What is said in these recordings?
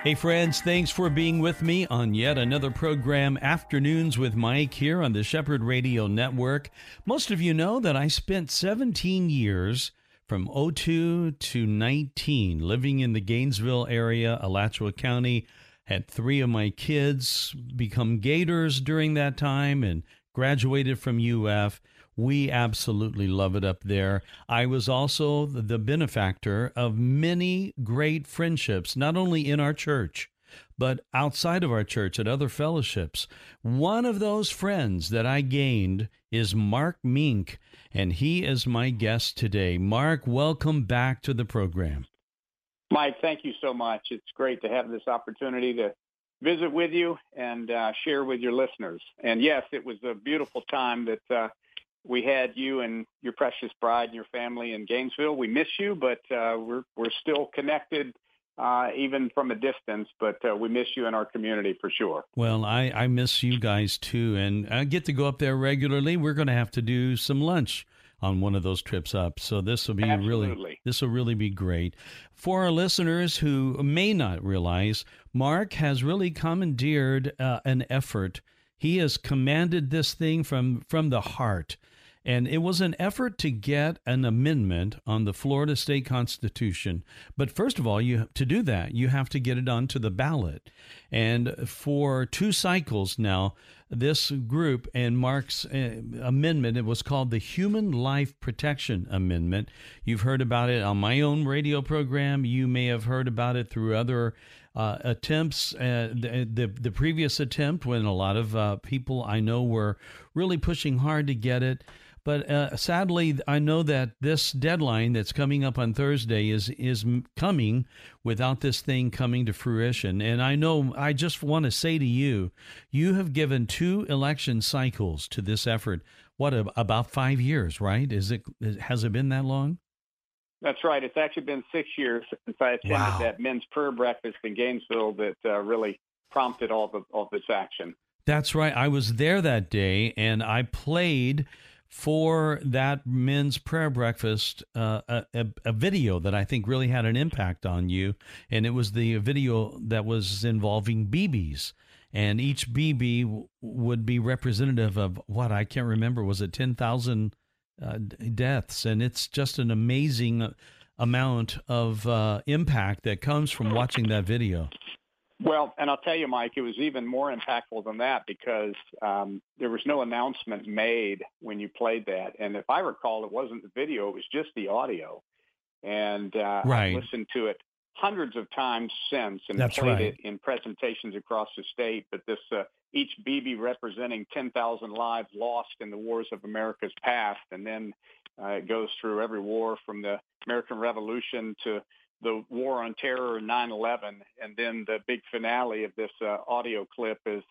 Hey, friends, thanks for being with me on yet another program, Afternoons with Mike, here on the Shepherd Radio Network. Most of you know that I spent 17 years from 02 to 19 living in the Gainesville area, Alachua County had three of my kids become Gators during that time and graduated from UF. We absolutely love it up there. I was also the benefactor of many great friendships, not only in our church, but outside of our church at other fellowships. One of those friends that I gained is Mark Minck, and he is my guest today. Mark, welcome back to the program. Mike, thank you so much. It's great to have this opportunity to visit with you and uh, share with your listeners. And yes, it was a beautiful time that uh, we had you and your precious bride and your family in Gainesville. We miss you, but uh, we're we're still connected. Uh, even from a distance, but uh, we miss you in our community for sure. Well, I, I miss you guys too, and I get to go up there regularly. We're going to have to do some lunch on one of those trips up. So this will be Absolutely. really this will really be great. For our listeners who may not realize, Mark has really commandeered uh, an effort. He has commanded this thing from from the heart. And it was an effort to get an amendment on the Florida state constitution. But first of all, you to do that, you have to get it onto the ballot. And for two cycles now, this group and Mark's uh, amendment, it was called the Human Life Protection Amendment. You've heard about it on my own radio program. You may have heard about it through other uh, attempts. Uh, the, the, the previous attempt, when a lot of uh, people I know were really pushing hard to get it. But uh, sadly, I know that this deadline that's coming up on Thursday is is coming without this thing coming to fruition. And I know I just want to say to you, you have given two election cycles to this effort. What about five years, right? Is it has it been that long? That's right. It's actually been six years since I attended Wow. that men's prayer breakfast in Gainesville that uh, really prompted all of all this action. That's right. I was there that day and I played for that men's prayer breakfast uh, a, a, a video that I think really had an impact on you. And it was the video that was involving BBs. And each BB w- would be representative of what I can't remember. Was it 10,000 uh, deaths? And it's just an amazing amount of uh, impact that comes from watching that video. Well, and I'll tell you, Mike, it was even more impactful than that because um, there was no announcement made when you played that. And if I recall, it wasn't the video; it was just the audio. And uh, Right. I've listened to it hundreds of times since, and That's played right. it in presentations across the state. But this uh, each BB representing 10,000 lives lost in the wars of America's past, and then uh, it goes through every war from the American Revolution to the war on terror 9/11, and then the big finale of this uh, audio clip is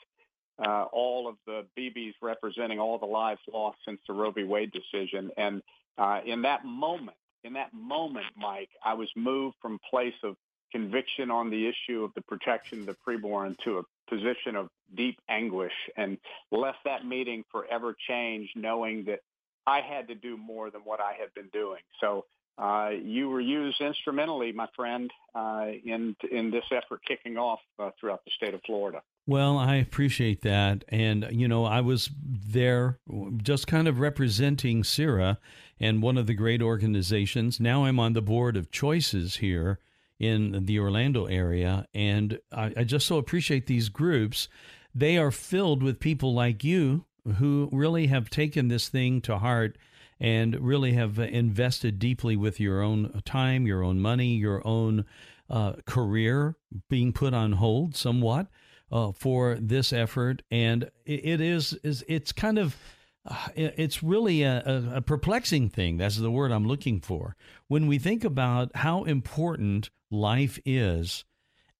uh, all of the BBs representing all the lives lost since the Roe v. Wade decision. And uh, in that moment, in that moment, Mike, I was moved from place of conviction on the issue of the protection of the preborn to a position of deep anguish, and left that meeting forever changed, knowing that I had to do more than what I had been doing. So uh, you were used instrumentally, my friend, uh, in in this effort kicking off uh, throughout the state of Florida. Well, I appreciate that. And, you know, I was there just kind of representing SIRA and one of the great organizations. Now I'm on the board of Choices here in the Orlando area. And I, I just so appreciate these groups. They are filled with people like you who really have taken this thing to heart and really have invested deeply with your own time, your own money, your own uh, career being put on hold somewhat uh, for this effort, and it, it is is it's kind of uh, it's really a, a, perplexing thing. That's the word I'm looking for. When we think about how important life is,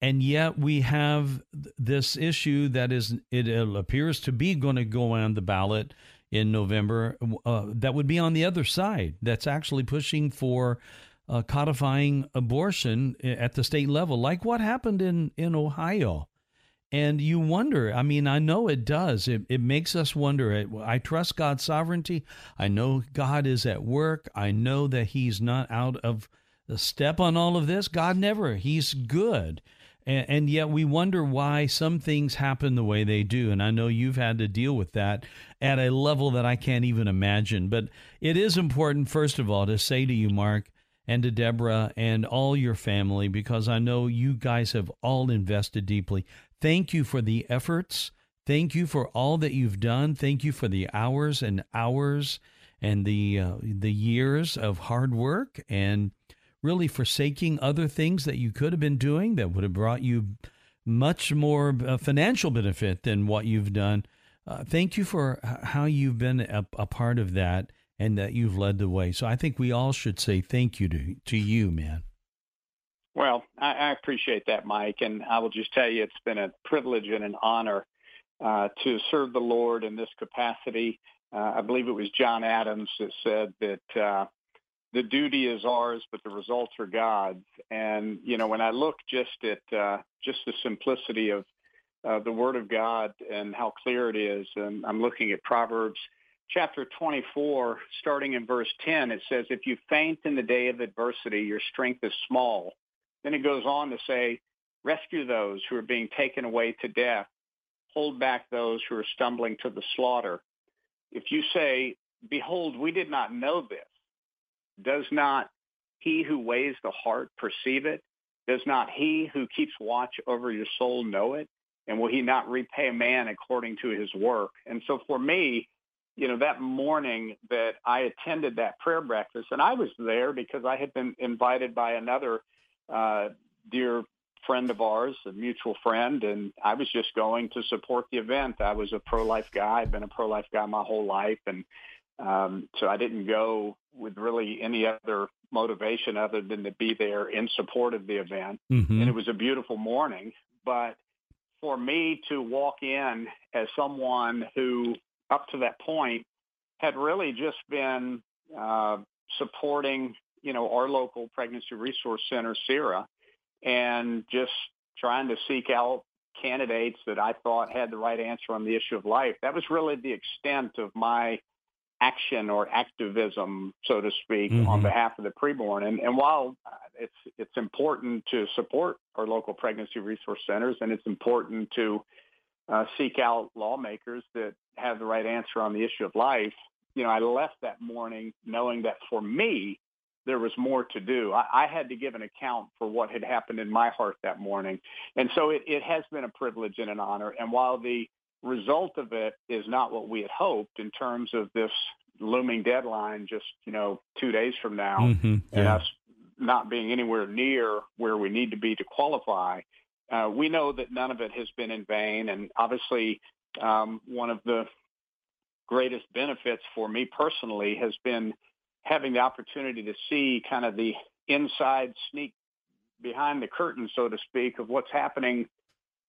and yet we have th- this issue that is it appears to be going to go on the ballot in November uh, that would be on the other side. That's actually pushing for uh, codifying abortion at the state level, like what happened in in Ohio. And you wonder, I mean, I know it does. It, it makes us wonder. I trust God's sovereignty. I know God is at work. I know that He's not out of the step on all of this. God never. He's good. And, and yet we wonder why some things happen the way they do. And I know you've had to deal with that at a level that I can't even imagine. But it is important, first of all, to say to you, Mark, and to Deborah and all your family, because I know you guys have all invested deeply. Thank you for the efforts. Thank you for all that you've done. Thank you for the hours and hours and the uh, the years of hard work and really forsaking other things that you could have been doing that would have brought you much more uh, financial benefit than what you've done. Uh, thank you for how you've been a, a, part of that and that you've led the way. So I think we all should say thank you to to you, man. Well, I, I appreciate that, Mike, and I will just tell you it's been a privilege and an honor uh, to serve the Lord in this capacity. Uh, I believe it was John Adams that said that uh, the duty is ours, but the results are God's. And you know, when I look just at uh, just the simplicity of uh, the Word of God and how clear it is, and I'm looking at Proverbs chapter 24, starting in verse 10, it says, "If you faint in the day of adversity, your strength is small." Then it goes on to say, rescue those who are being taken away to death, hold back those who are stumbling to the slaughter. If you say, behold, we did not know this, does not he who weighs the heart perceive it? Does not he who keeps watch over your soul know it? And will he not repay a man according to his work? And so for me, you know, that morning that I attended that prayer breakfast, and I was there because I had been invited by another uh, dear friend of ours, a mutual friend, and I was just going to support the event. I was a pro-life guy. I've been a pro-life guy my whole life, and um, so I didn't go with really any other motivation other than to be there in support of the event. Mm-hmm. And it was a beautiful morning, but for me to walk in as someone who, up to that point, had really just been uh, supporting you know, our local pregnancy resource center, SIRA, and just trying to seek out candidates that I thought had the right answer on the issue of life. That was really the extent of my action or activism, so to speak, mm-hmm. on behalf of the preborn. And, and while it's it's important to support our local pregnancy resource centers, and it's important to uh, seek out lawmakers that have the right answer on the issue of life, you know, I left that morning knowing that for me, there was more to do. I, I, had to give an account for what had happened in my heart that morning. And so it, it has been a privilege and an honor. And while the result of it is not what we had hoped in terms of this looming deadline just, you know, two days from now mm-hmm, yeah. and us not being anywhere near where we need to be to qualify, uh, we know that none of it has been in vain. And obviously, um, one of the greatest benefits for me personally has been having the opportunity to see kind of the inside sneak behind the curtain, so to speak, of what's happening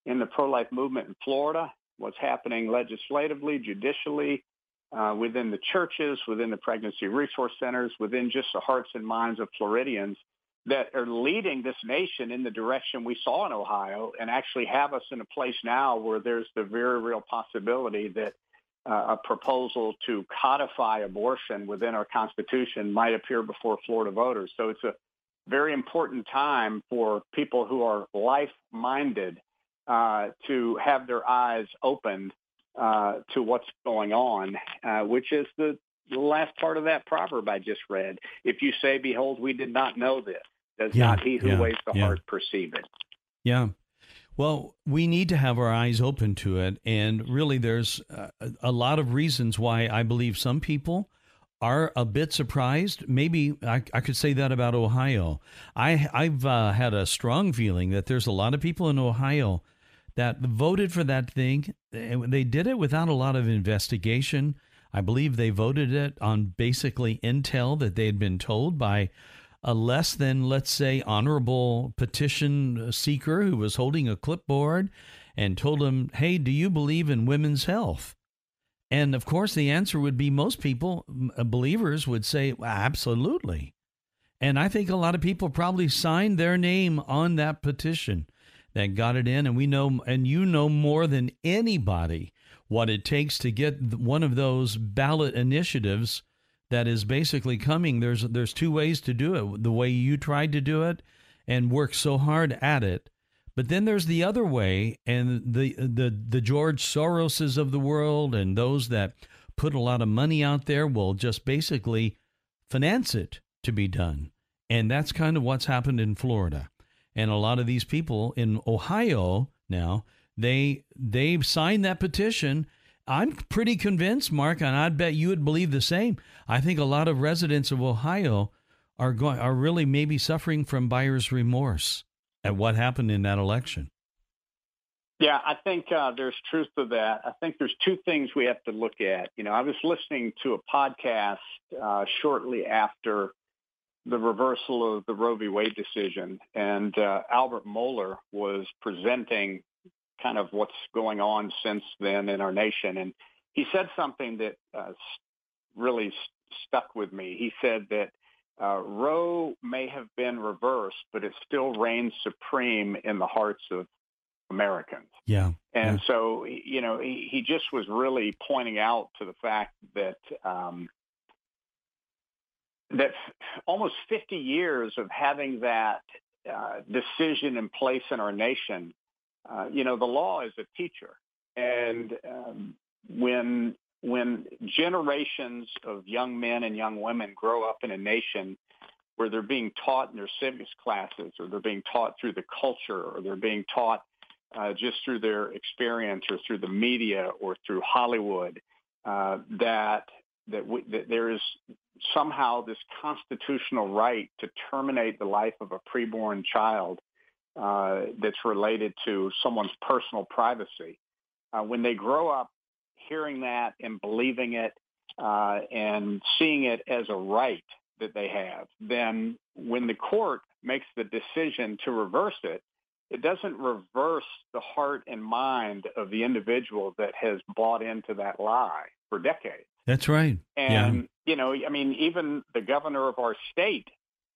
in the pro-life movement in Florida, what's happening legislatively, judicially, uh, within the churches, within the pregnancy resource centers, within just the hearts and minds of Floridians that are leading this nation in the direction we saw in Ohio and actually have us in a place now where there's the very real possibility that uh, a proposal to codify abortion within our Constitution might appear before Florida voters. So it's a very important time for people who are life-minded uh, to have their eyes opened uh, to what's going on, uh, which is the, the last part of that proverb I just read. If you say, behold, we did not know this, does yeah, not he who yeah, weighs the yeah. heart perceive it? Yeah. Well, we need to have our eyes open to it. And really, there's a, a lot of reasons why I believe some people are a bit surprised. Maybe I, I could say that about Ohio. I, I've uh, had a strong feeling that there's a lot of people in Ohio that voted for that thing. They did it without a lot of investigation. I believe they voted it on basically intel that they had been told by a less than, let's say, honorable petition seeker who was holding a clipboard and told him, Hey, do you believe in women's health? And of course, the answer would be most people, uh, believers, would say, absolutely. And I think a lot of people probably signed their name on that petition that got it in. And we know, and you know more than anybody what it takes to get one of those ballot initiatives that is basically coming. There's there's two ways to do it. The way you tried to do it and work so hard at it. But then there's the other way, and the the the George Soroses of the world and those that put a lot of money out there will just basically finance it to be done. And that's kind of what's happened in Florida. And a lot of these people in Ohio now, they they signed that petition. I'm pretty convinced, Mark, and I'd bet you would believe the same. I think a lot of residents of Ohio are going are really maybe suffering from buyer's remorse at what happened in that election. Yeah, I think uh, there's truth to that. I think there's two things we have to look at. You know, I was listening to a podcast uh, shortly after the reversal of the Roe v. Wade decision. And uh, Albert Mohler was presenting kind of what's going on since then in our nation. And he said something that uh, really stuck with me. He said that uh, Roe may have been reversed, but it still reigns supreme in the hearts of Americans. Yeah. And yeah. so, you know, he, he just was really pointing out to the fact that um, that almost 50 years of having that uh, decision in place in our nation, uh, you know, the law is a teacher. And um, when when generations of young men and young women grow up in a nation where they're being taught in their civics classes or they're being taught through the culture or they're being taught uh, just through their experience or through the media or through Hollywood uh, that that, we, that there is somehow this constitutional right to terminate the life of a preborn child uh, that's related to someone's personal privacy. Uh, when they grow up hearing that and believing it uh, and seeing it as a right that they have, then when the court makes the decision to reverse it, it doesn't reverse the heart and mind of the individual that has bought into that lie for decades. That's right. And, yeah. you know, I mean, even the governor of our state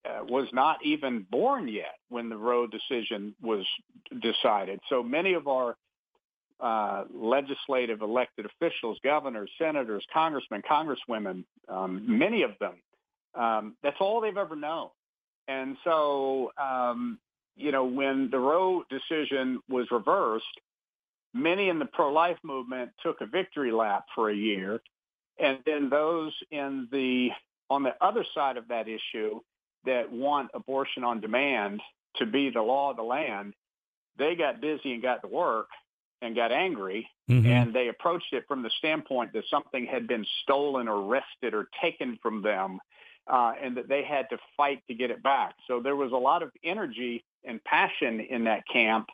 uh, was not even born yet when the Roe decision was decided. So many of our uh, legislative elected officials, governors, senators, congressmen, congresswomen, um, many of them, um, that's all they've ever known. And so, um, you know, when the Roe decision was reversed, many in the pro-life movement took a victory lap for a year and then those in the on the other side of that issue that want abortion on demand to be the law of the land, they got busy and got to work and got angry mm-hmm. and they approached it from the standpoint that something had been stolen or wrested or taken from them uh, and that they had to fight to get it back. So there was a lot of energy and passion in that camp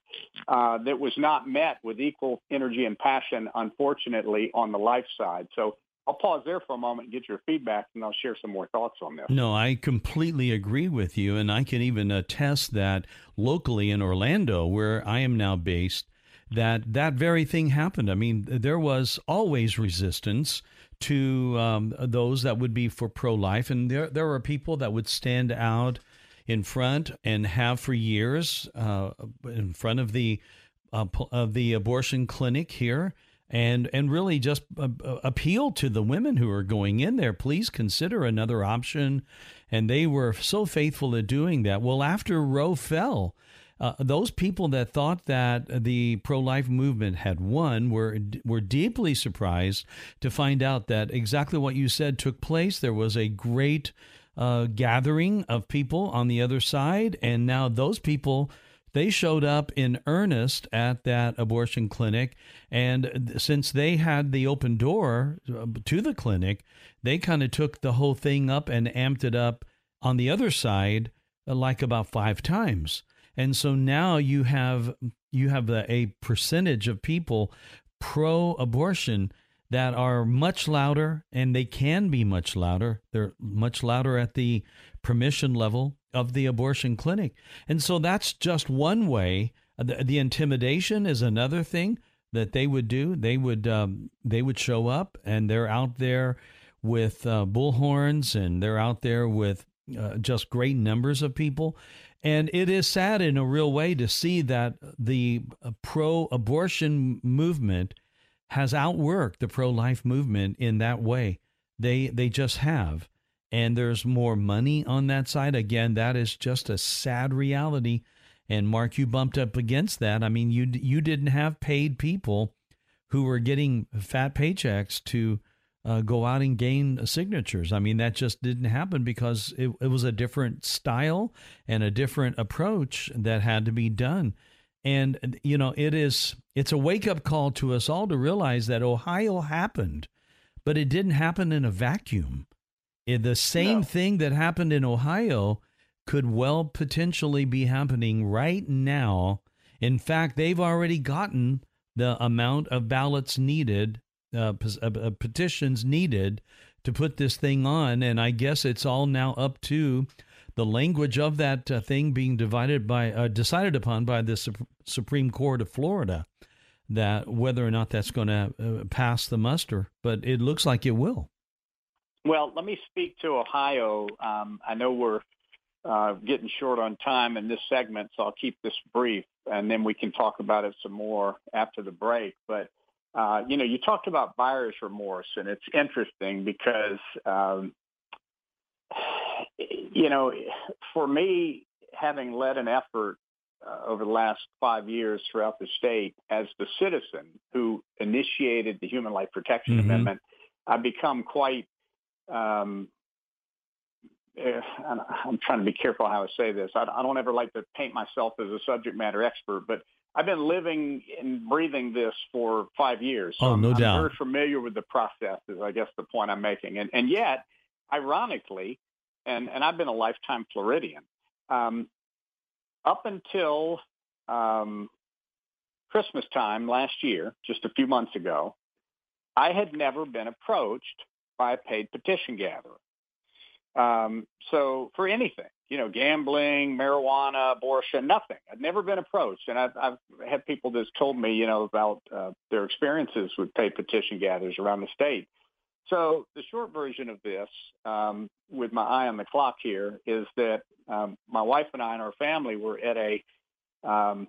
uh, that was not met with equal energy and passion, unfortunately, on the life side. So I'll pause there for a moment and get your feedback, and I'll share some more thoughts on this. No, I completely agree with you, and I can even attest that locally in Orlando, where I am now based, that that very thing happened. I mean, there was always resistance to um, those that would be for pro-life, and there there were people that would stand out in front and have for years uh, in front of the uh, of the abortion clinic here and and really just uh, uh, appeal to the women who are going in there. Please consider another option. And they were so faithful at doing that. Well after roe fell uh, those people that thought that the pro-life movement had won were were deeply surprised to find out that exactly what you said took place. There was a great uh, gathering of people on the other side. And now those people they showed up in earnest at that abortion clinic. And since they had the open door uh, to the clinic, they kind of took the whole thing up and amped it up on the other side uh, like about five times. And so now you have you have a percentage of people pro abortion that are much louder and they can be much louder. They're much louder at the permission level of the abortion clinic. And so that's just one way. The, the intimidation is another thing. that they would do. They would um, they would show up, and they're out there with uh, bullhorns, and they're out there with uh, just great numbers of people. And it is sad in a real way to see that the uh, pro-abortion movement has outworked the pro-life movement in that way. They they just have, and there's more money on that side. Again, that is just a sad reality and Mark, you bumped up against that. I mean, you you didn't have paid people who were getting fat paychecks to uh, go out and gain signatures. I mean, that just didn't happen because it, it was a different style and a different approach that had to be done. And you know, it is it's a wake up call to us all to realize that Ohio happened, but it didn't happen in a vacuum. It, the same no. thing that happened in Ohio could well potentially be happening right now. In fact, they've already gotten the amount of ballots needed, uh, uh, uh, petitions needed to put this thing on. And I guess it's all now up to the language of that uh, thing being divided by uh, decided upon by the Sup- Supreme Court of Florida that whether or not that's going to uh, pass the muster, but it looks like it will. Well, let me speak to Ohio. Um, I know we're uh, getting short on time in this segment, so I'll keep this brief, and then we can talk about it some more after the break. But uh, you know, you talked about buyer's remorse, and it's interesting because um, you know, for me, having led an effort uh, over the last five years throughout the state as the citizen who initiated the Human Life Protection mm-hmm. Amendment, I've become quite um, Eh, I'm trying to be careful how I say this. I, I don't ever like to paint myself as a subject matter expert, but I've been living and breathing this for five years. So oh, no I'm, doubt. I'm very familiar with the process. Is I guess the point I'm making, and and yet, ironically, and and I've been a lifetime Floridian. Um, up until um, Christmas time last year, just a few months ago, I had never been approached by a paid petition gatherer. Um, so for anything, you know, gambling, marijuana, abortion, nothing. I've never been approached, and I've, I've had people that's told me, you know, about uh, their experiences with paid petition gatherers around the state. So the short version of this, um, with my eye on the clock here, is that um, my wife and I and our family were at a um,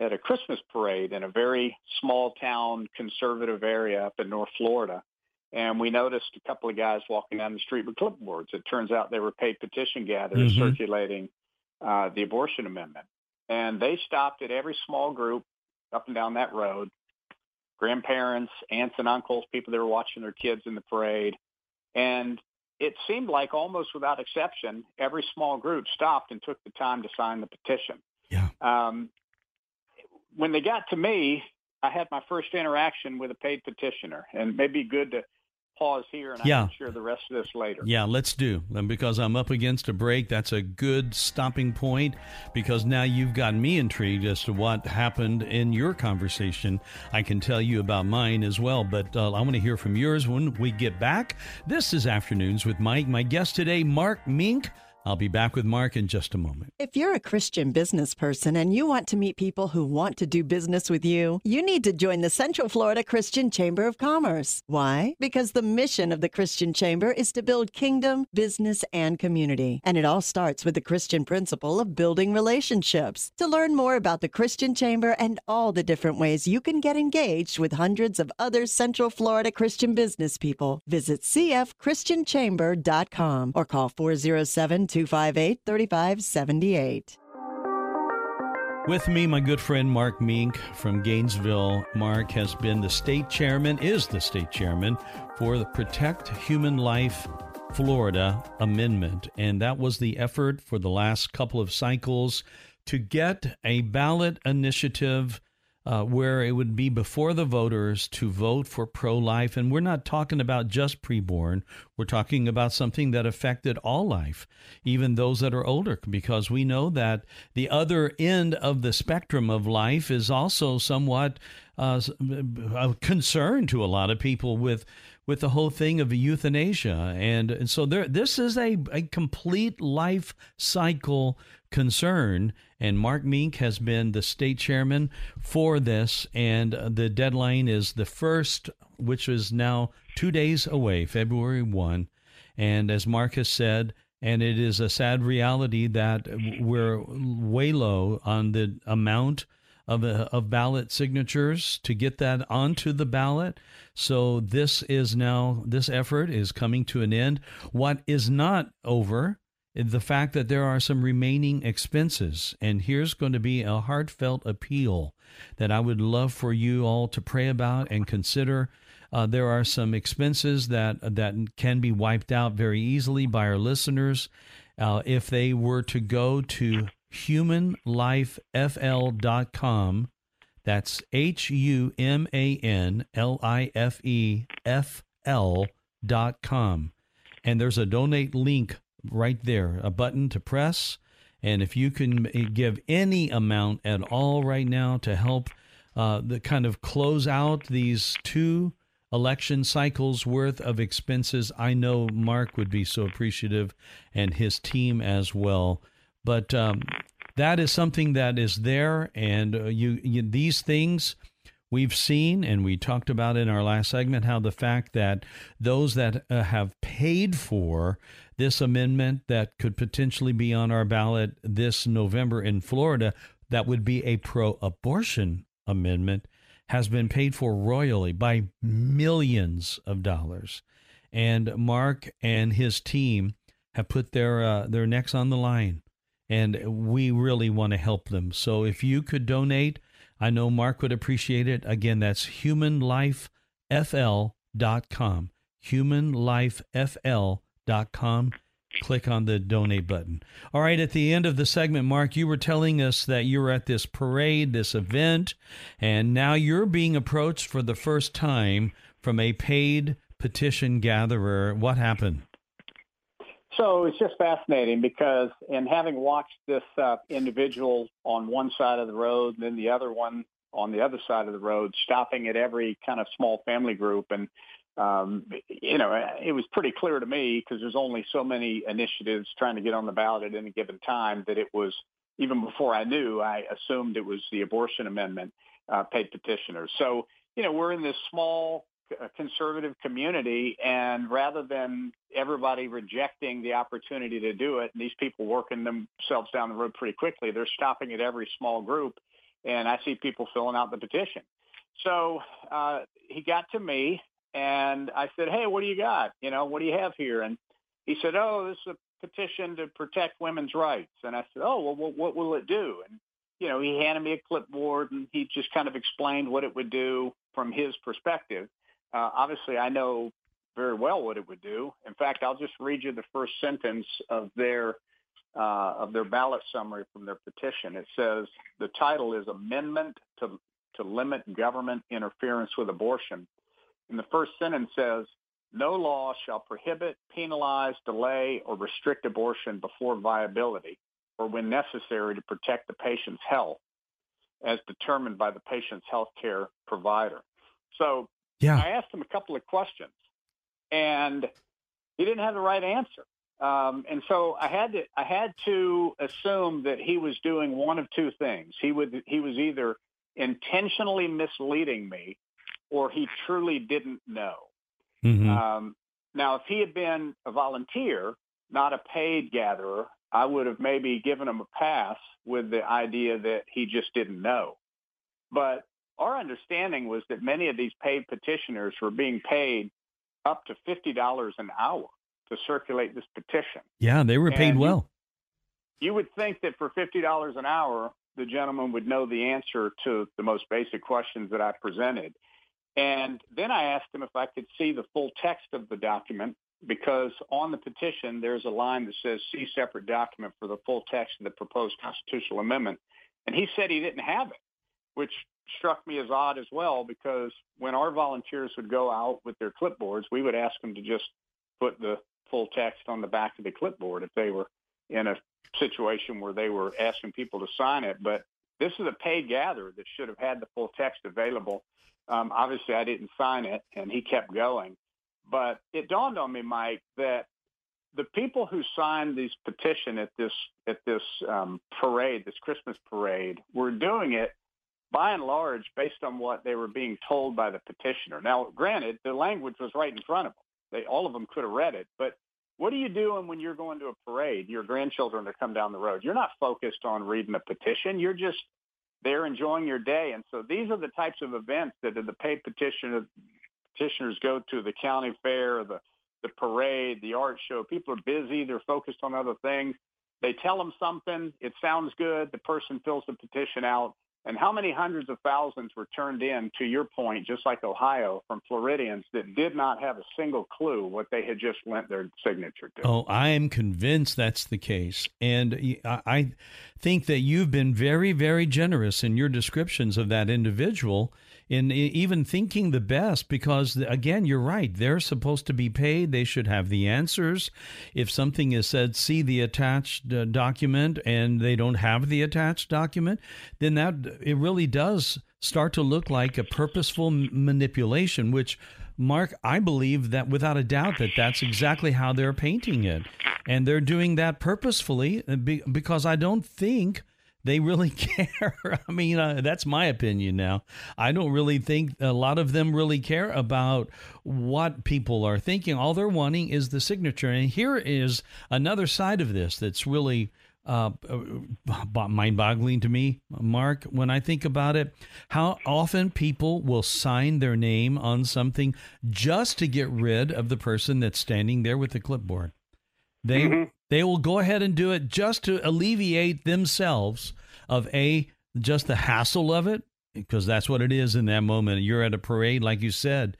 at a Christmas parade in a very small town conservative area up in North Florida and we noticed a couple of guys walking down the street with clipboards. It turns out they were paid petition gatherers mm-hmm. circulating uh, the abortion amendment. And they stopped at every small group up and down that road, grandparents, aunts and uncles, people that were watching their kids in the parade. And it seemed like almost without exception, every small group stopped and took the time to sign the petition. Yeah. Um, when they got to me, I had my first interaction with a paid petitioner, and maybe good to pause here and yeah. I can share the rest of this later. Yeah, let's do. And because I'm up against a break, that's a good stopping point because now you've got me intrigued as to what happened in your conversation. I can tell you about mine as well, but uh, I want to hear from yours when we get back. This is Afternoons with Mike. My guest today, Mark Minck I'll be back with Mark in just a moment. If you're a Christian business person and you want to meet people who want to do business with you, you need to join the Central Florida Christian Chamber of Commerce. Why? Because the mission of the Christian Chamber is to build kingdom, business, and community. And it all starts with the Christian principle of building relationships. To learn more about the Christian Chamber and all the different ways you can get engaged with hundreds of other Central Florida Christian business people, visit cfchristianchamber.com or call 407 258 3578. With me, my good friend Mark Minck from Gainesville. Mark has been the state chairman, is the state chairman for the Protect Human Life Florida Amendment. And that was the effort for the last couple of cycles to get a ballot initiative uh, where it would be before the voters to vote for pro life. And we're not talking about just preborn, we're talking about something that affected all life, even those that are older, because we know that the other end of the spectrum of life is also somewhat uh, a concern to a lot of people with with the whole thing of euthanasia. And, and so there, this is a, a complete life cycle concern. And Mark Minck has been the state chairman for this. And the deadline is the first, which is now two days away, February 1. And as Mark has said, and it is a sad reality that we're way low on the amount of, uh, of ballot signatures to get that onto the ballot. So this is now, this effort is coming to an end. What is not over the fact that there are some remaining expenses. And here's going to be a heartfelt appeal that I would love for you all to pray about and consider. Uh, there are some expenses that that can be wiped out very easily by our listeners uh, if they were to go to humanlifefl.com. That's H U M A N L I F E F L dot com. And there's a donate link right there, a button to press. And if you can give any amount at all right now to help uh, the kind of close out these two election cycles worth of expenses, I know Mark would be so appreciative and his team as well. But um, that is something that is there, and uh, you, you these things we've seen, and we talked about in our last segment how the fact that those that uh, have paid for this amendment that could potentially be on our ballot this November in Florida, that would be a pro abortion amendment, has been paid for royally by millions of dollars. And Mark and his team have put their uh, their necks on the line, and we really want to help them. So if you could donate, I know Mark would appreciate it. Again, that's humanlifefl.com. Humanlifefl.com com. Click on the donate button. All right, at the end of the segment, Mark, you were telling us that you were at this parade, this event, and now you're being approached for the first time from a paid petition gatherer. What happened? So it's just fascinating because, in having watched this uh, individual on one side of the road, and then the other one on the other side of the road, stopping at every kind of small family group and um, you know, it was pretty clear to me because there's only so many initiatives trying to get on the ballot at any given time that it was, even before I knew, I assumed it was the abortion amendment uh, paid petitioners. So, you know, we're in this small uh, conservative community and rather than everybody rejecting the opportunity to do it and these people working themselves down the road pretty quickly, they're stopping at every small group and I see people filling out the petition. So uh, he got to me and I said, hey, what do you got? You know, what do you have here? And he said, oh, this is a petition to protect women's rights. And I said, oh, well, what, what will it do? And, you know, he handed me a clipboard and he just kind of explained what it would do from his perspective. Uh, obviously, I know very well what it would do. In fact, I'll just read you the first sentence of their uh, of their ballot summary from their petition. It says the title is Amendment to to Limit Government Interference with Abortion. And the first sentence says, no law shall prohibit, penalize, delay, or restrict abortion before viability or when necessary to protect the patient's health as determined by the patient's health care provider. So yeah. I asked him a couple of questions and he didn't have the right answer. Um, and so I had to I had to assume that he was doing one of two things. He would he was either intentionally misleading me or he truly didn't know. Mm-hmm. Um, now, if he had been a volunteer, not a paid gatherer, I would have maybe given him a pass with the idea that he just didn't know. But our understanding was that many of these paid petitioners were being paid up to $50 an hour to circulate this petition. Yeah, they were paid well. You, you would think that for $50 an hour, the gentleman would know the answer to the most basic questions that I presented. And then I asked him if I could see the full text of the document because on the petition, there's a line that says, see separate document for the full text of the proposed constitutional amendment. And he said he didn't have it, which struck me as odd as well because when our volunteers would go out with their clipboards, we would ask them to just put the full text on the back of the clipboard if they were in a situation where they were asking people to sign it. But this is a paid gatherer that should have had the full text available um, obviously, I didn't sign it, and he kept going. But it dawned on me, Mike, that the people who signed this petition at this at this um, parade, this Christmas parade, were doing it by and large based on what they were being told by the petitioner. Now, granted, the language was right in front of them. They all of them could have read it, but what are you doing when you're going to a parade? Your grandchildren are come down the road. You're not focused on reading a petition. You're just there enjoying your day. And so these are the types of events that the paid petitioner, petitioners go to, the county fair, the the parade, the art show. People are busy. They're focused on other things. They tell them something. It sounds good. The person fills the petition out. And how many hundreds of thousands were turned in, to your point, just like Ohio, from Floridians that did not have a single clue what they had just lent their signature to? Oh, I am convinced that's the case. And I think that you've been very, very generous in your descriptions of that individual in even thinking the best because again you're right. They're supposed to be paid. They should have the answers. If something is said see the attached uh, document and they don't have the attached document then that it really does start to look like a purposeful manipulation which mark i believe that without a doubt that that's exactly how they're painting it. And they're doing that purposefully uh, because i don't think they really care. I mean, uh, that's my opinion now. I don't really think a lot of them really care about what people are thinking. All they're wanting is the signature. And here is another side of this that's really uh, uh mind boggling to me, Mark, when I think about it. How often people will sign their name on something just to get rid of the person that's standing there with the clipboard. They mm-hmm. they will go ahead and do it just to alleviate themselves of a just the hassle of it because that's what it is in that moment. You're at a parade, like you said.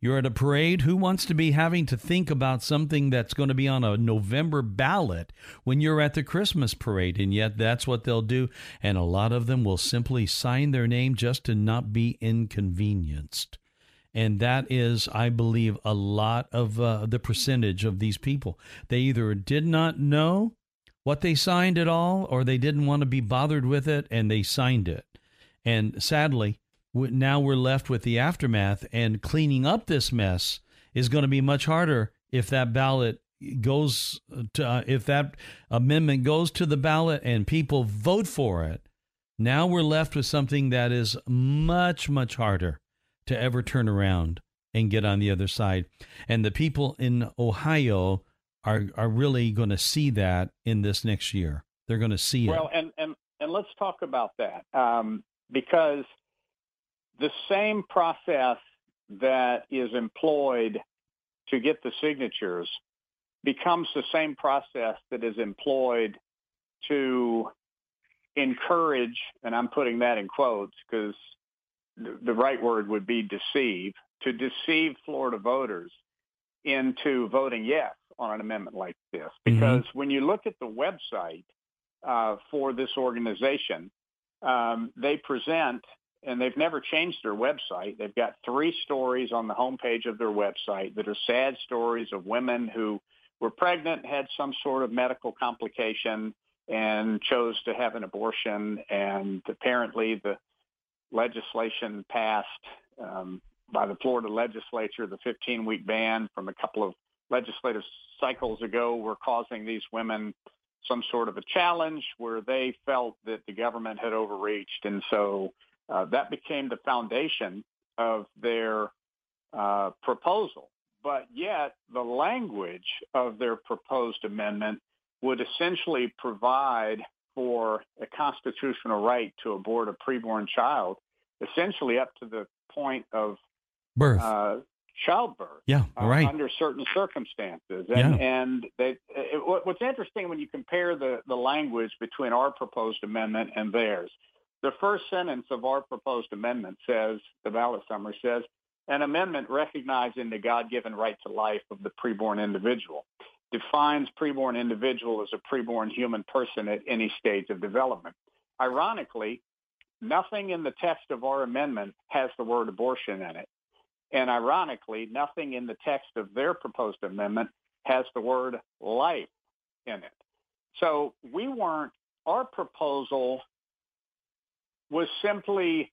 You're at a parade. Who wants to be having to think about something that's going to be on a November ballot when you're at the Christmas parade? And yet that's what they'll do. And a lot of them will simply sign their name just to not be inconvenienced. And that is, I believe, a lot of uh, the percentage of these people. They either did not know what they signed at all or they didn't want to be bothered with it and they signed it. And sadly, now we're left with the aftermath and cleaning up this mess is going to be much harder if that ballot goes to uh, if that amendment goes to the ballot and people vote for it now we're left with something that is much much harder to ever turn around and get on the other side. And the people in Ohio are are really going to see that in this next year. They're going to see well, it. Well, and and and let's talk about that um, because the same process that is employed to get the signatures becomes the same process that is employed to encourage, and I'm putting that in quotes because the right word would be deceive, to deceive Florida voters into voting yes on an amendment like this. Mm-hmm. Because mm-hmm. when you look at the website uh, for this organization, um, they present, and they've never changed their website. They've got three stories on the homepage of their website that are sad stories of women who were pregnant, had some sort of medical complication, and chose to have an abortion. And apparently the legislation passed um, by the Florida legislature, the 15-week ban from a couple of legislative cycles ago were causing these women some sort of a challenge where they felt that the government had overreached. And so uh, that became the foundation of their uh, proposal. But yet the language of their proposed amendment would essentially provide for a constitutional right to abort a preborn child, essentially up to the point of birth, uh, childbirth. Yeah, uh, right. Under certain circumstances, and, yeah. and they, it, what's interesting when you compare the the language between our proposed amendment and theirs, the first sentence of our proposed amendment says, the ballot summary says, an amendment recognizing the God-given right to life of the preborn individual defines preborn individual as a preborn human person at any stage of development. Ironically, nothing in the text of our amendment has the word abortion in it. And ironically, nothing in the text of their proposed amendment has the word life in it. So we weren't, our proposal was simply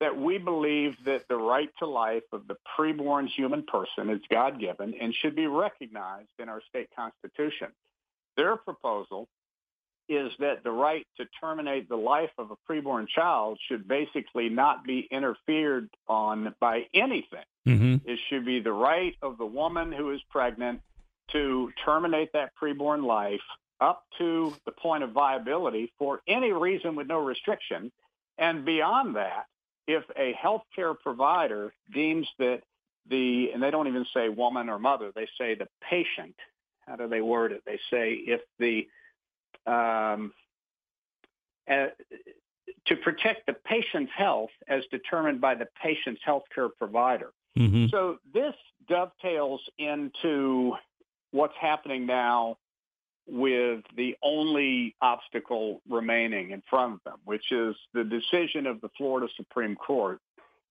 that we believe that the right to life of the preborn human person is God-given and should be recognized in our state constitution. Their proposal is that the right to terminate the life of a preborn child should basically not be interfered on by anything. Mm-hmm. It should be the right of the woman who is pregnant to terminate that preborn life up to the point of viability for any reason with no restriction. And beyond that, if a healthcare provider deems that the, and they don't even say woman or mother, they say the patient. How do they word it? They say if the, um, uh, to protect the patient's health as determined by the patient's healthcare provider. Mm-hmm. So this dovetails into what's happening now with the only obstacle remaining in front of them, which is the decision of the Florida Supreme Court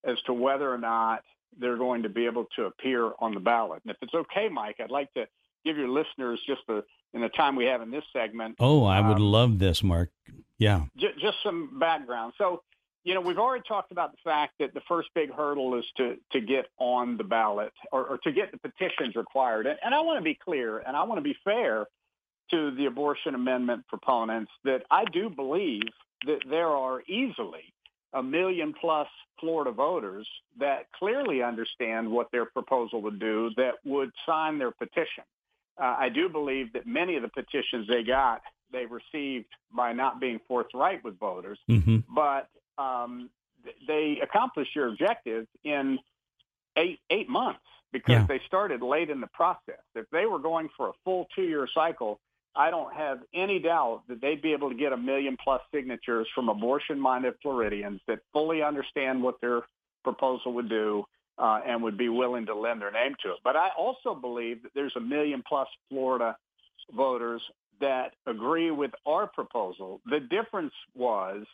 as to whether or not they're going to be able to appear on the ballot. And if it's okay, Mike, I'd like to give your listeners just the in the time we have in this segment. Oh, I would um, love this, Mark. Yeah. J- just some background. So, you know, we've already talked about the fact that the first big hurdle is to to get on the ballot or, or to get the petitions required. And, and I want to be clear and I want to be fair to the abortion amendment proponents that I do believe that there are easily a million plus Florida voters that clearly understand what their proposal would do that would sign their petition. Uh, I do believe that many of the petitions they got, they received by not being forthright with voters, mm-hmm. but um, they accomplished your objective in eight eight months because yeah. they started late in the process. If they were going for a full two year cycle, I don't have any doubt that they'd be able to get a million plus signatures from abortion-minded Floridians that fully understand what their proposal would do uh, and would be willing to lend their name to it. But I also believe that there's a million plus Florida voters that agree with our proposal. The difference was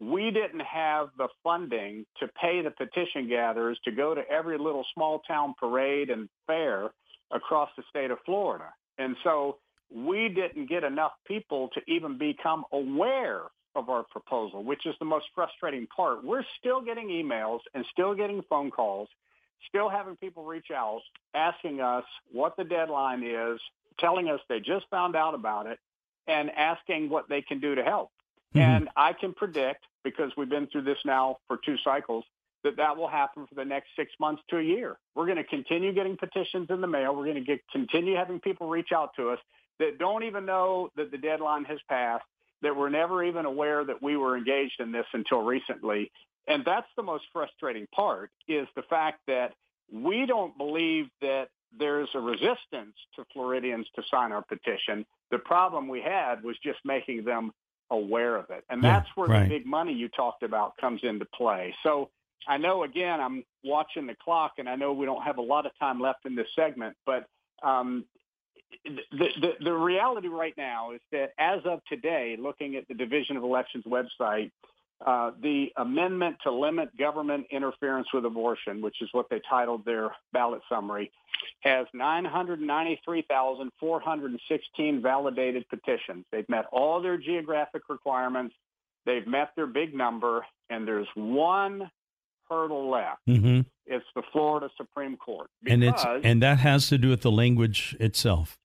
we didn't have the funding to pay the petition gatherers to go to every little small town parade and fair across the state of Florida. And so we didn't get enough people to even become aware of our proposal, which is the most frustrating part. We're still getting emails and still getting phone calls, still having people reach out asking us what the deadline is, telling us they just found out about it, and asking what they can do to help. Mm-hmm. And I can predict, because we've been through this now for two cycles, that that will happen for the next six months to a year. We're going to continue getting petitions in the mail. We're going to get, continue having people reach out to us that don't even know that the deadline has passed, that were never even aware that we were engaged in this until recently. And that's the most frustrating part is the fact that we don't believe that there's a resistance to Floridians to sign our petition. The problem we had was just making them aware of it. And yeah, that's where right. the big money you talked about comes into play. So I know, again, I'm watching the clock and I know we don't have a lot of time left in this segment, but um, the, the, the reality right now is that as of today, looking at the Division of Elections website, uh, the amendment to limit government interference with abortion, which is what they titled their ballot summary, has 993,416 validated petitions. They've met all their geographic requirements. They've met their big number, and there's one hurdle left. Mm-hmm. It's the Florida Supreme Court. And it's and that has to do with the language itself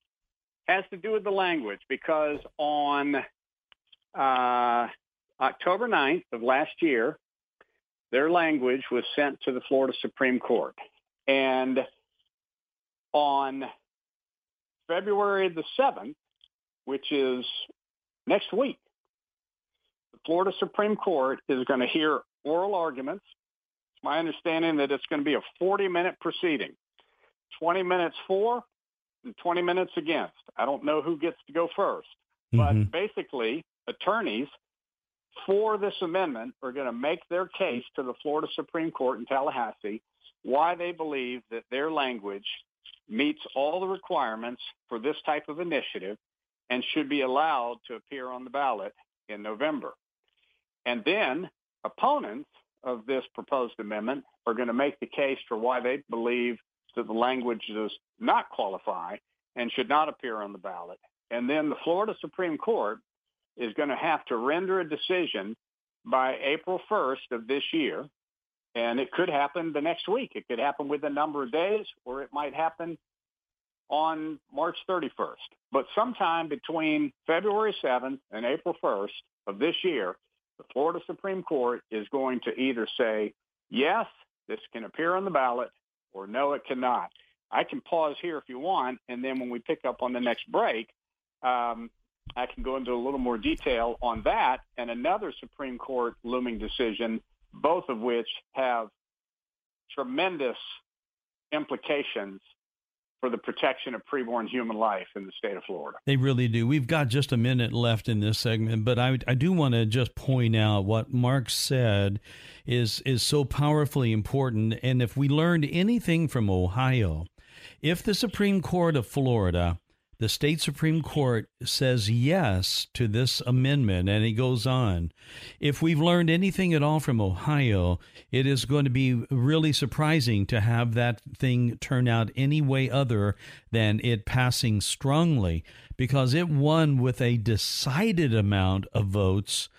has to do with the language because on uh, October 9th of last year, their language was sent to the Florida Supreme Court. And on February the 7th, which is next week, the Florida Supreme Court is going to hear oral arguments. It's my understanding that it's going to be a 40-minute proceeding. 20 minutes for, 20 minutes against. I don't know who gets to go 1st but mm-hmm. basically, attorneys for this amendment are going to make their case to the Florida Supreme Court in Tallahassee why they believe that their language meets all the requirements for this type of initiative and should be allowed to appear on the ballot in November. And then opponents of this proposed amendment are going to make the case for why they believe that the language does not qualify and should not appear on the ballot. And then the Florida Supreme Court is going to have to render a decision by April 1st of this year, and it could happen the next week. It could happen within a number of days, or it might happen on March 31st. But sometime between February 7th and April 1st of this year, the Florida Supreme Court is going to either say, yes, this can appear on the ballot, or no, it cannot. I can pause here if you want, and then when we pick up on the next break, um, I can go into a little more detail on that and another Supreme Court looming decision, both of which have tremendous implications for the protection of preborn human life in the state of Florida. They really do. We've got just a minute left in this segment, but I, I do want to just point out what Mark said is is so powerfully important. And if we learned anything from Ohio, if the Supreme Court of Florida the state Supreme Court says yes to this amendment, and he goes on. If we've learned anything at all from Ohio, it is going to be really surprising to have that thing turn out any way other than it passing strongly because it won with a decided amount of votes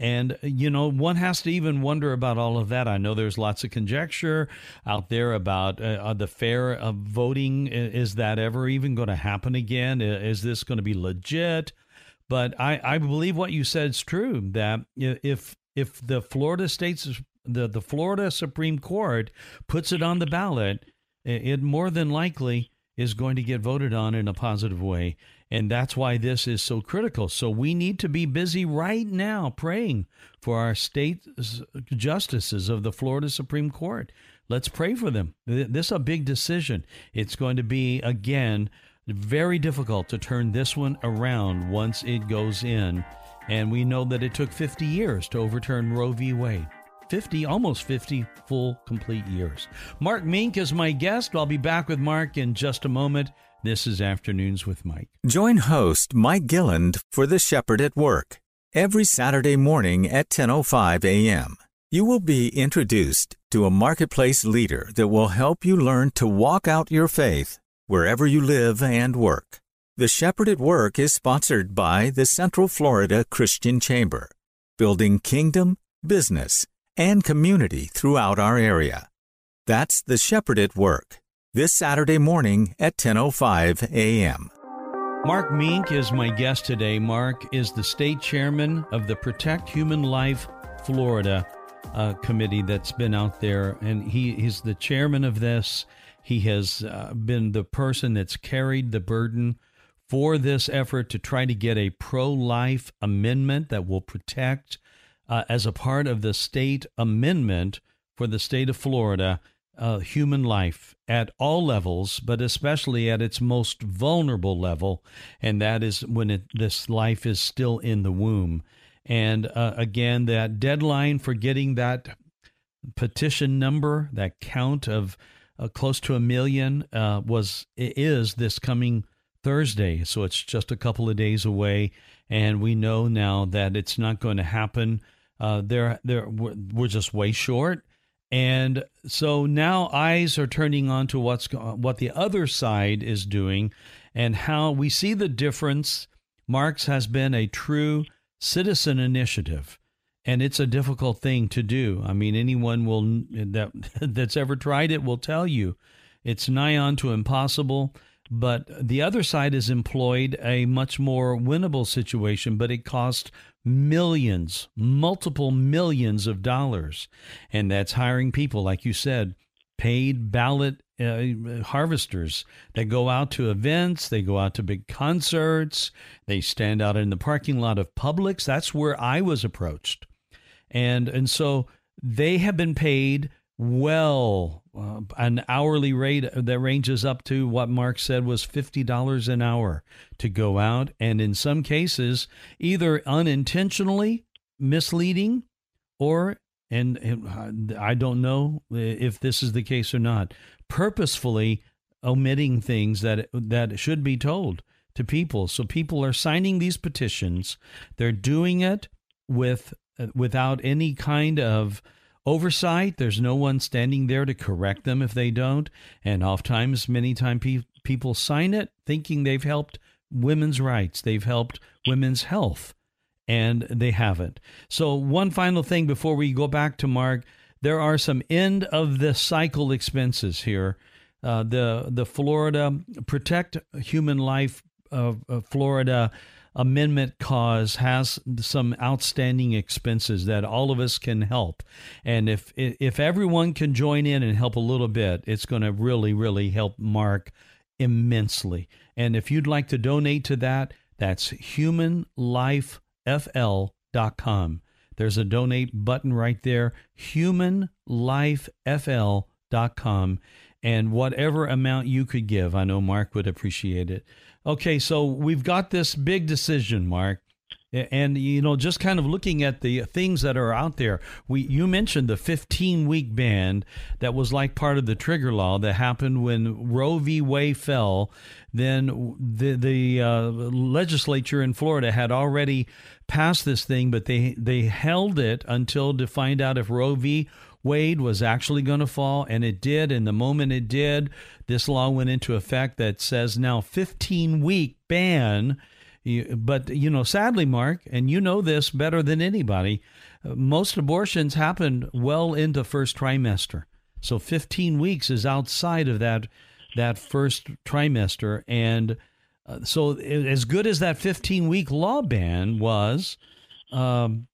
and, you know, one has to even wonder about all of that. I know there's lots of conjecture out there about uh, the fair of voting. Is that ever even going to happen again? Is this going to be legit? But I, I believe what you said is true that if if the Florida states the, the Florida Supreme Court puts it on the ballot, it more than likely is going to get voted on in a positive way. And that's why this is so critical. So we need to be busy right now praying for our state justices of the Florida Supreme Court. Let's pray for them. This is a big decision. It's going to be, again, very difficult to turn this one around once it goes in. And we know that it took 50 years to overturn Roe v. Wade. 50, almost 50 full, complete years. Mark Minck is my guest. I'll be back with Mark in just a moment. This is Afternoons with Mike. Join host Mike Gilland for The Shepherd at Work every Saturday morning at 10:05 a.m. You will be introduced to a marketplace leader that will help you learn to walk out your faith wherever you live and work. The Shepherd at Work is sponsored by the Central Florida Christian Chamber, building kingdom, business, and community throughout our area. That's The Shepherd at Work this Saturday morning at 10:05 a.m. Mark Minck is my guest today. Mark is the state chairman of the Protect Human Life Florida uh, committee that's been out there, and he, he's the chairman of this. He has uh, been the person that's carried the burden for this effort to try to get a pro life amendment that will protect, uh, as a part of the state amendment for the state of Florida, uh, human life at all levels, but especially at its most vulnerable level, and that is when it, this life is still in the womb. And uh, again, that deadline for getting that petition number, that count of uh, close to a million, uh, was is this coming Thursday. So it's just a couple of days away, and we know now that it's not going to happen. Uh, they're, they're, we're just way short and so now eyes are turning on to what's what the other side is doing and how we see the difference. Mark's has been a true citizen initiative and it's a difficult thing to do. I mean anyone will that that's ever tried it will tell you it's nigh on to impossible. But the other side has employed a much more winnable situation, but it cost millions, multiple millions of dollars. And that's hiring people, like you said, paid ballot uh, harvesters that go out to events, they go out to big concerts, they stand out in the parking lot of Publix. That's where I was approached. And and so they have been paid well uh, an hourly rate that ranges up to what Mark said was $50 an hour to go out. And in some cases either unintentionally misleading or and, and I don't know if this is the case or not purposefully omitting things that that should be told to people. So people are signing these petitions. They're doing it with without any kind of oversight. There's no one standing there to correct them if they don't. And oftentimes, many times pe- people sign it thinking they've helped women's rights, they've helped women's health. and they haven't. So, one final thing before we go back to Mark, there are some end of the cycle expenses here. Uh, the the Florida Protect Human Life of uh, Florida amendment cause has some outstanding expenses that all of us can help. And if if everyone can join in and help a little bit, it's going to really really help Mark immensely. And if you'd like to donate to that, that's humanlifefl.com. There's a donate button right there, humanlifefl.com. And whatever amount you could give, I know Mark would appreciate it. Okay, so we've got this big decision, Mark. And you know, just kind of looking at the things that are out there, we you mentioned the 15 week ban that was like part of the trigger law that happened when Roe v. Wade fell. Then the the uh, legislature in Florida had already passed this thing, but they they held it until to find out if Roe v. Wade was actually going to fall, and it did. And the moment it did, this law went into effect that says now 15 week ban but, you know, sadly, Mark, and you know this better than anybody, most abortions happen well into first trimester. So 15 weeks is outside of that that first trimester and uh, so as good as that 15 week law ban was um,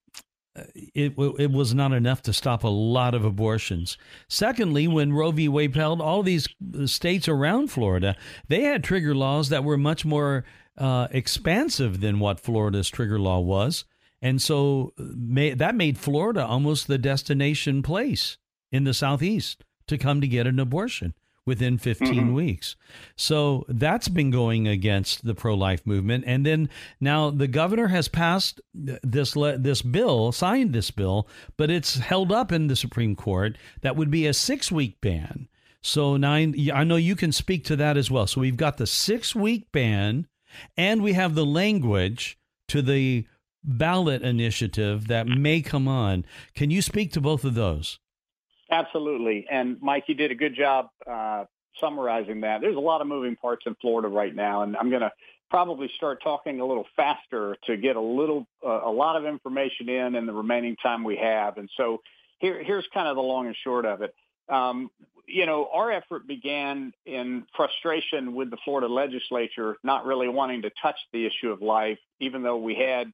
it, it was not enough to stop a lot of abortions. Secondly, when Roe v. Wade held, all these states around Florida, they had trigger laws that were much more uh, expansive than what Florida's trigger law was. And so may, that made Florida almost the destination place in the Southeast to come to get an abortion within 15 mm-hmm. weeks. So that's been going against the pro-life movement and then now the governor has passed this le- this bill, signed this bill, but it's held up in the Supreme Court that would be a 6-week ban. So nine I know you can speak to that as well. So we've got the 6-week ban and we have the language to the ballot initiative that may come on. Can you speak to both of those? Absolutely. And Mike, you did a good job uh, summarizing that. There's a lot of moving parts in Florida right now, and I'm going to probably start talking a little faster to get a little, uh, a lot of information in in the remaining time we have. And so here, here's kind of the long and short of it. Um, you know, our effort began in frustration with the Florida legislature not really wanting to touch the issue of life, even though we had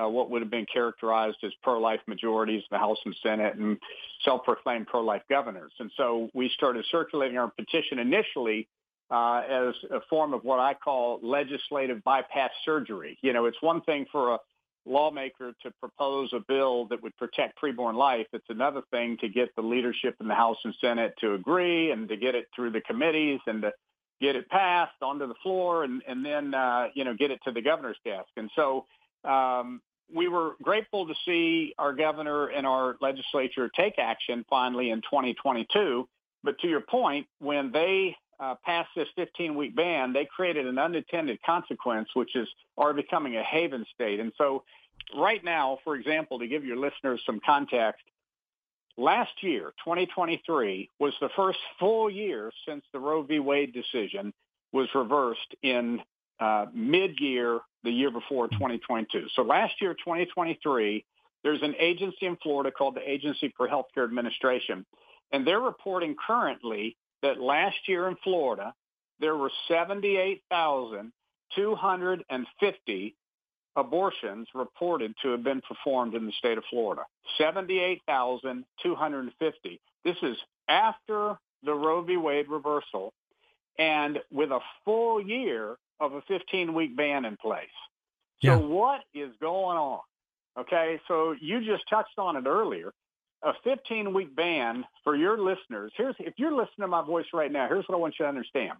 uh, what would have been characterized as pro-life majorities in the House and Senate and self-proclaimed pro-life governors. And so we started circulating our petition initially uh, as a form of what I call legislative bypass surgery. You know, it's one thing for a lawmaker to propose a bill that would protect preborn life. It's another thing to get the leadership in the House and Senate to agree and to get it through the committees and to get it passed onto the floor and, and then, uh, you know, get it to the governor's desk. And so um, we were grateful to see our governor and our legislature take action finally in 2022. But to your point, when they uh, passed this 15-week ban, they created an unintended consequence, which is our becoming a haven state. And so right now, for example, to give your listeners some context, last year, 2023, was the first full year since the Roe v. Wade decision was reversed in uh, mid-year the year before 2022. So last year, 2023, there's an agency in Florida called the Agency for Healthcare Administration, and they're reporting currently that last year in Florida, there were 78,250 abortions reported to have been performed in the state of Florida. 78,250. This is after the Roe v. Wade reversal and with a full year of a 15-week ban in place. So yeah. what is going on? Okay, so you just touched on it earlier a 15 week ban for your listeners. Here's if you're listening to my voice right now, here's what I want you to understand.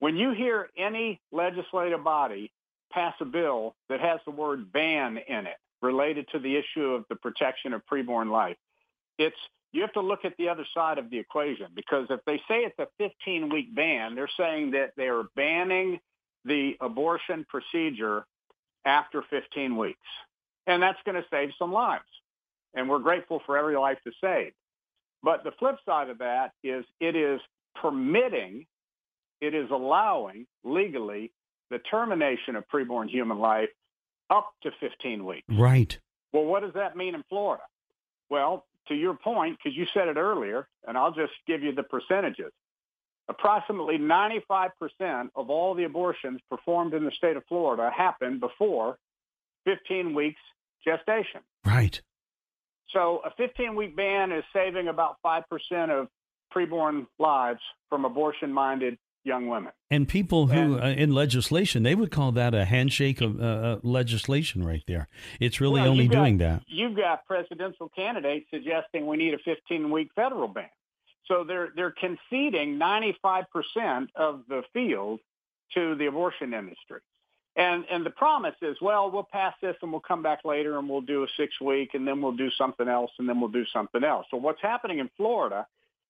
When you hear any legislative body pass a bill that has the word ban in it related to the issue of the protection of preborn life, it's you have to look at the other side of the equation because if they say it's a 15 week ban, they're saying that they're banning the abortion procedure after 15 weeks. And that's going to save some lives and we're grateful for every life to save. But the flip side of that is it is permitting, it is allowing legally the termination of preborn human life up to 15 weeks. Right. Well, what does that mean in Florida? Well, to your point, because you said it earlier, and I'll just give you the percentages. Approximately 95% of all the abortions performed in the state of Florida happen before 15 weeks gestation. Right. So a 15-week ban is saving about 5% of preborn lives from abortion-minded young women. And people who, And- uh, in legislation, they would call that a handshake of uh, uh, legislation right there. It's really Well, only got- doing that. You've got presidential candidates suggesting we need a 15-week federal ban. So they're they're conceding 95% of the field to the abortion industry. And and the promise is, well, we'll pass this and we'll come back later and we'll do a six week and then we'll do something else and then we'll do something else. So what's happening in Florida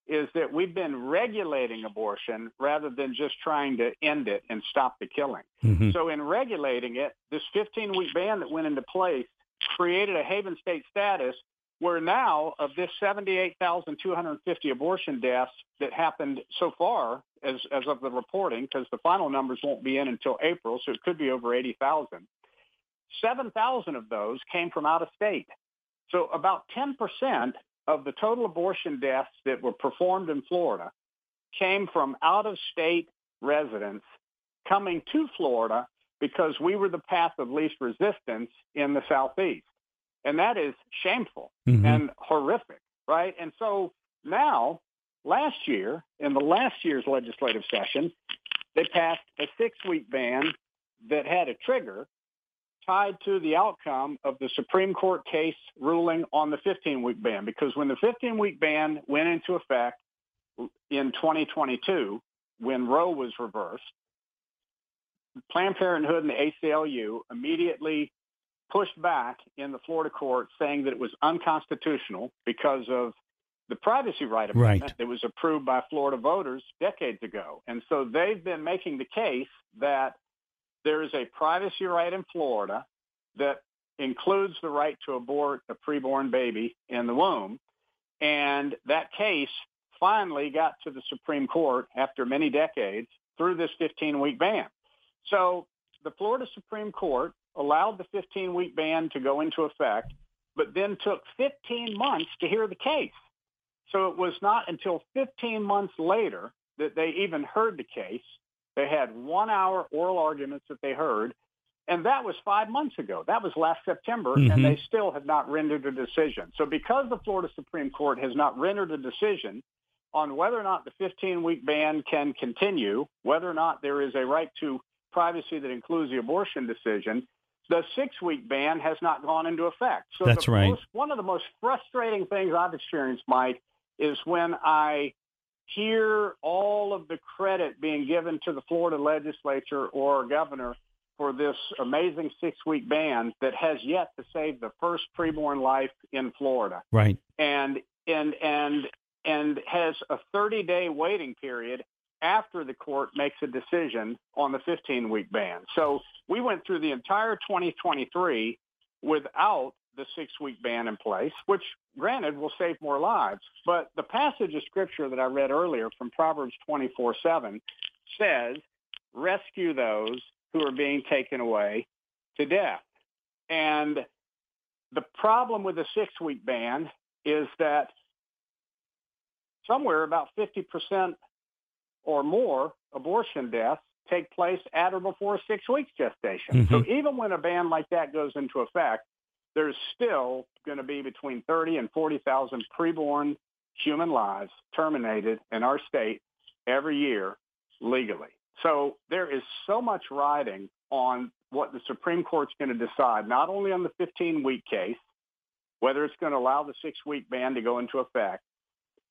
is that we've been regulating abortion rather than just trying to end it and stop the killing. Mhm. So in regulating it, this 15-week ban that went into place created a haven state status where now of this 78,250 abortion deaths that happened so far as, as of the reporting, because the final numbers won't be in until April, so it could be over 80,000, 7,000 of those came from out of state. So about 10% of the total abortion deaths that were performed in Florida came from out of state residents coming to Florida because we were the path of least resistance in the southeast. And that is shameful Mhm. and horrific, right? And so now, last year, in the last year's legislative session, they passed a six-week ban that had a trigger tied to the outcome of the Supreme Court case ruling on the 15-week ban. Because when the 15-week ban went into effect in 2022, when Roe was reversed, Planned Parenthood and the ACLU immediately pushed back in the Florida court saying that it was unconstitutional because of the privacy right amendment Right. that was approved by Florida voters decades ago. And so they've been making the case that there is a privacy right in Florida that includes the right to abort a preborn baby in the womb. And that case finally got to the Supreme Court after many decades through this 15-week ban. So the Florida Supreme Court allowed the 15-week ban to go into effect, but then took 15 months to hear the case. So it was not until 15 months later that they even heard the case. They had one hour oral arguments that they heard, and that was five months ago. That was last September, Mhm. and they still have not rendered a decision. So because the Florida Supreme Court has not rendered a decision on whether or not the 15-week ban can continue, whether or not there is a right to privacy that includes the abortion decision, the six-week ban has not gone into effect. So That's right. most- one of the most frustrating things I've experienced, Mike, is when I hear all of the credit being given to the Florida legislature or governor for this amazing six-week ban that has yet to save the first preborn life in Florida Right. and and and and has a 30-day waiting period after the court makes a decision on the 15-week ban. So we went through the entire 2023 without the six-week ban in place, which granted will save more lives. But the passage of scripture that I read earlier from Proverbs 24:7 says, "Rescue those who are being taken away to death." And the problem with the six-week ban is that somewhere about 50% or more abortion deaths take place at or before six weeks gestation. Mm-hmm. So even when a ban like that goes into effect, there's still going to be between 30 and 40,000 preborn human lives terminated in our state every year legally. So there is so much riding on what the Supreme Court's going to decide, not only on the 15-week case, whether it's going to allow the six-week ban to go into effect,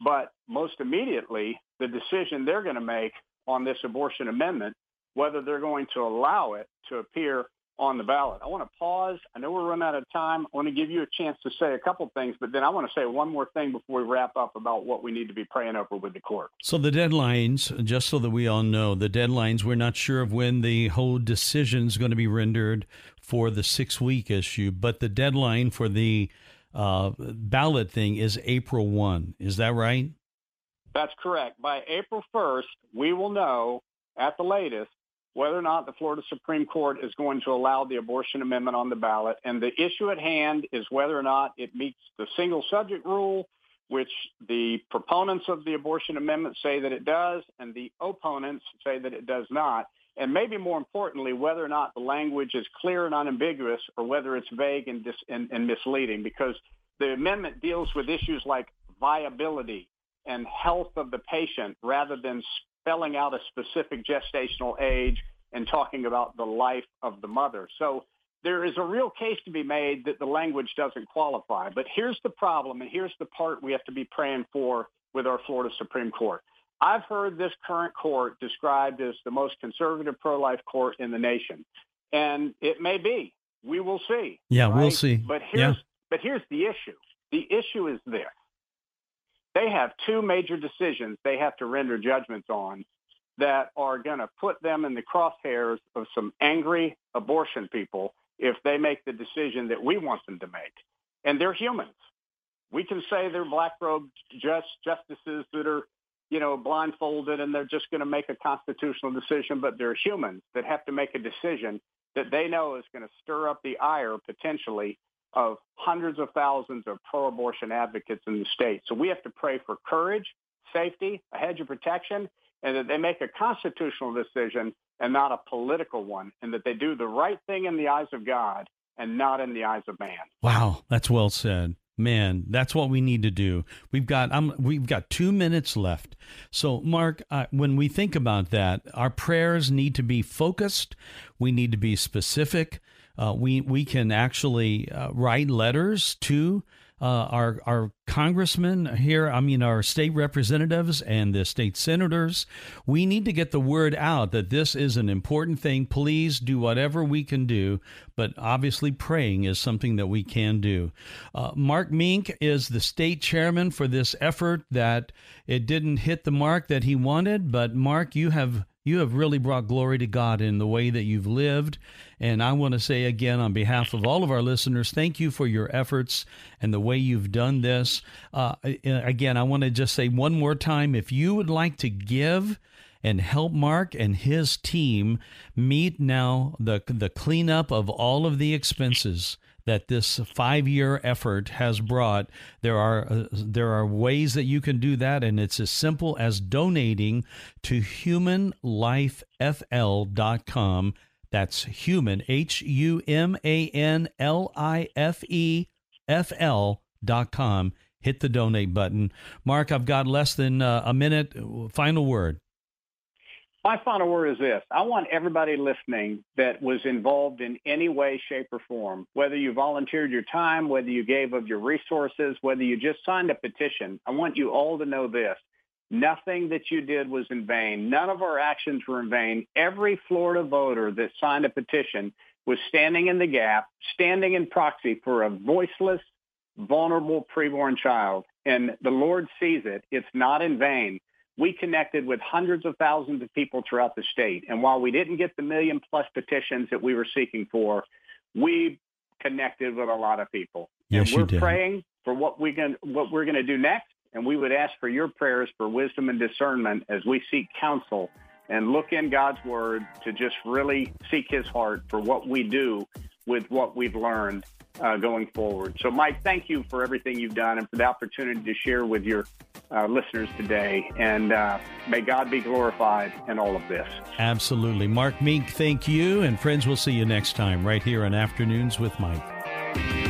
but most immediately, the decision they're going to make on this abortion amendment, whether they're going to allow it to appear on the ballot. I want to pause. I know we're running out of time. I want to give you a chance to say a couple things, but then I want to say one more thing before we wrap up about what we need to be praying over with the court. So the deadlines, just so that we all know, the deadlines, we're not sure of when the whole decision is going to be rendered for the six week issue, but the deadline for the uh, ballot thing is April 1. Is that right? That's correct. By April 1st, we will know at the latest whether or not the Florida Supreme Court is going to allow the abortion amendment on the ballot. And the issue at hand is whether or not it meets the single subject rule, which the proponents of the abortion amendment say that it does, and the opponents say that it does not. And maybe more importantly, whether or not the language is clear and unambiguous or whether it's vague and, dis- and, and misleading, because the amendment deals with issues like viability and health of the patient rather than spelling out a specific gestational age and talking about the life of the mother. So there is a real case to be made that the language doesn't qualify. But here's the problem, and here's the part we have to be praying for with our Florida Supreme Court. I've heard this current court described as the most conservative pro-life court in the nation. And it may be. We will see. Yeah, right? we'll see. But here's, yeah. but here's the issue. The issue is this. They have two major decisions they have to render judgments on that are going to put them in the crosshairs of some angry abortion people if they make the decision that we want them to make. And they're humans. We can say they're black robed just justices that are, you know, blindfolded and they're just going to make a constitutional decision, but they're humans that have to make a decision that they know is going to stir up the ire potentially of hundreds of thousands of pro-abortion advocates in the state. So we have to pray for courage, safety, a hedge of protection, and that they make a constitutional decision and not a political one, and that they do the right thing in the eyes of God and not in the eyes of man. Wow, that's well said. Man, that's what we need to do. We've got um, we've got two minutes left. So, Mark, uh, when we think about that, our prayers need to be focused. We need to be specific. Uh, we we can actually uh, write letters to uh, our our congressmen here. I mean, our state representatives and the state senators. We need to get the word out that this is an important thing. Please do whatever we can do, but obviously praying is something that we can do. Uh, Mark Minck is the state chairman for this effort. That it didn't hit the mark that he wanted, but Mark, you have you have really brought glory to God in the way that you've lived. And I want to say again, on behalf of all of our listeners, thank you for your efforts and the way you've done this. Uh, again, I want to just say one more time if you would like to give, and help Mark and his team meet now the the cleanup of all of the expenses that this five year effort has brought. There are uh, there are ways that you can do that, and it's as simple as donating to humanlifefl.com. That's human H U M A N L I F E F L dot com. Hit the donate button. Mark, I've got less than uh, a minute. Final word. My final word is this. I want everybody listening that was involved in any way, shape, or form, whether you volunteered your time, whether you gave of your resources, whether you just signed a petition, I want you all to know this. Nothing that you did was in vain. None of our actions were in vain. Every Florida voter that signed a petition was standing in the gap, standing in proxy for a voiceless, vulnerable preborn child. And the Lord sees it. It's not in vain we connected with hundreds of thousands of people throughout the state. And while we didn't get the million plus petitions that we were seeking for, we connected with a lot of people. Yes, and we're you did. praying for what we can what we're going to do next. And we would ask for your prayers for wisdom and discernment as we seek counsel and look in God's word to just really seek his heart for what we do with what we've learned uh, going forward. So, Mike, thank you for everything you've done and for the opportunity to share with your uh, listeners today. And uh, may God be glorified in all of this. Absolutely. Mark Minck, thank you. And friends, we'll see you next time right here on Afternoons with Mike.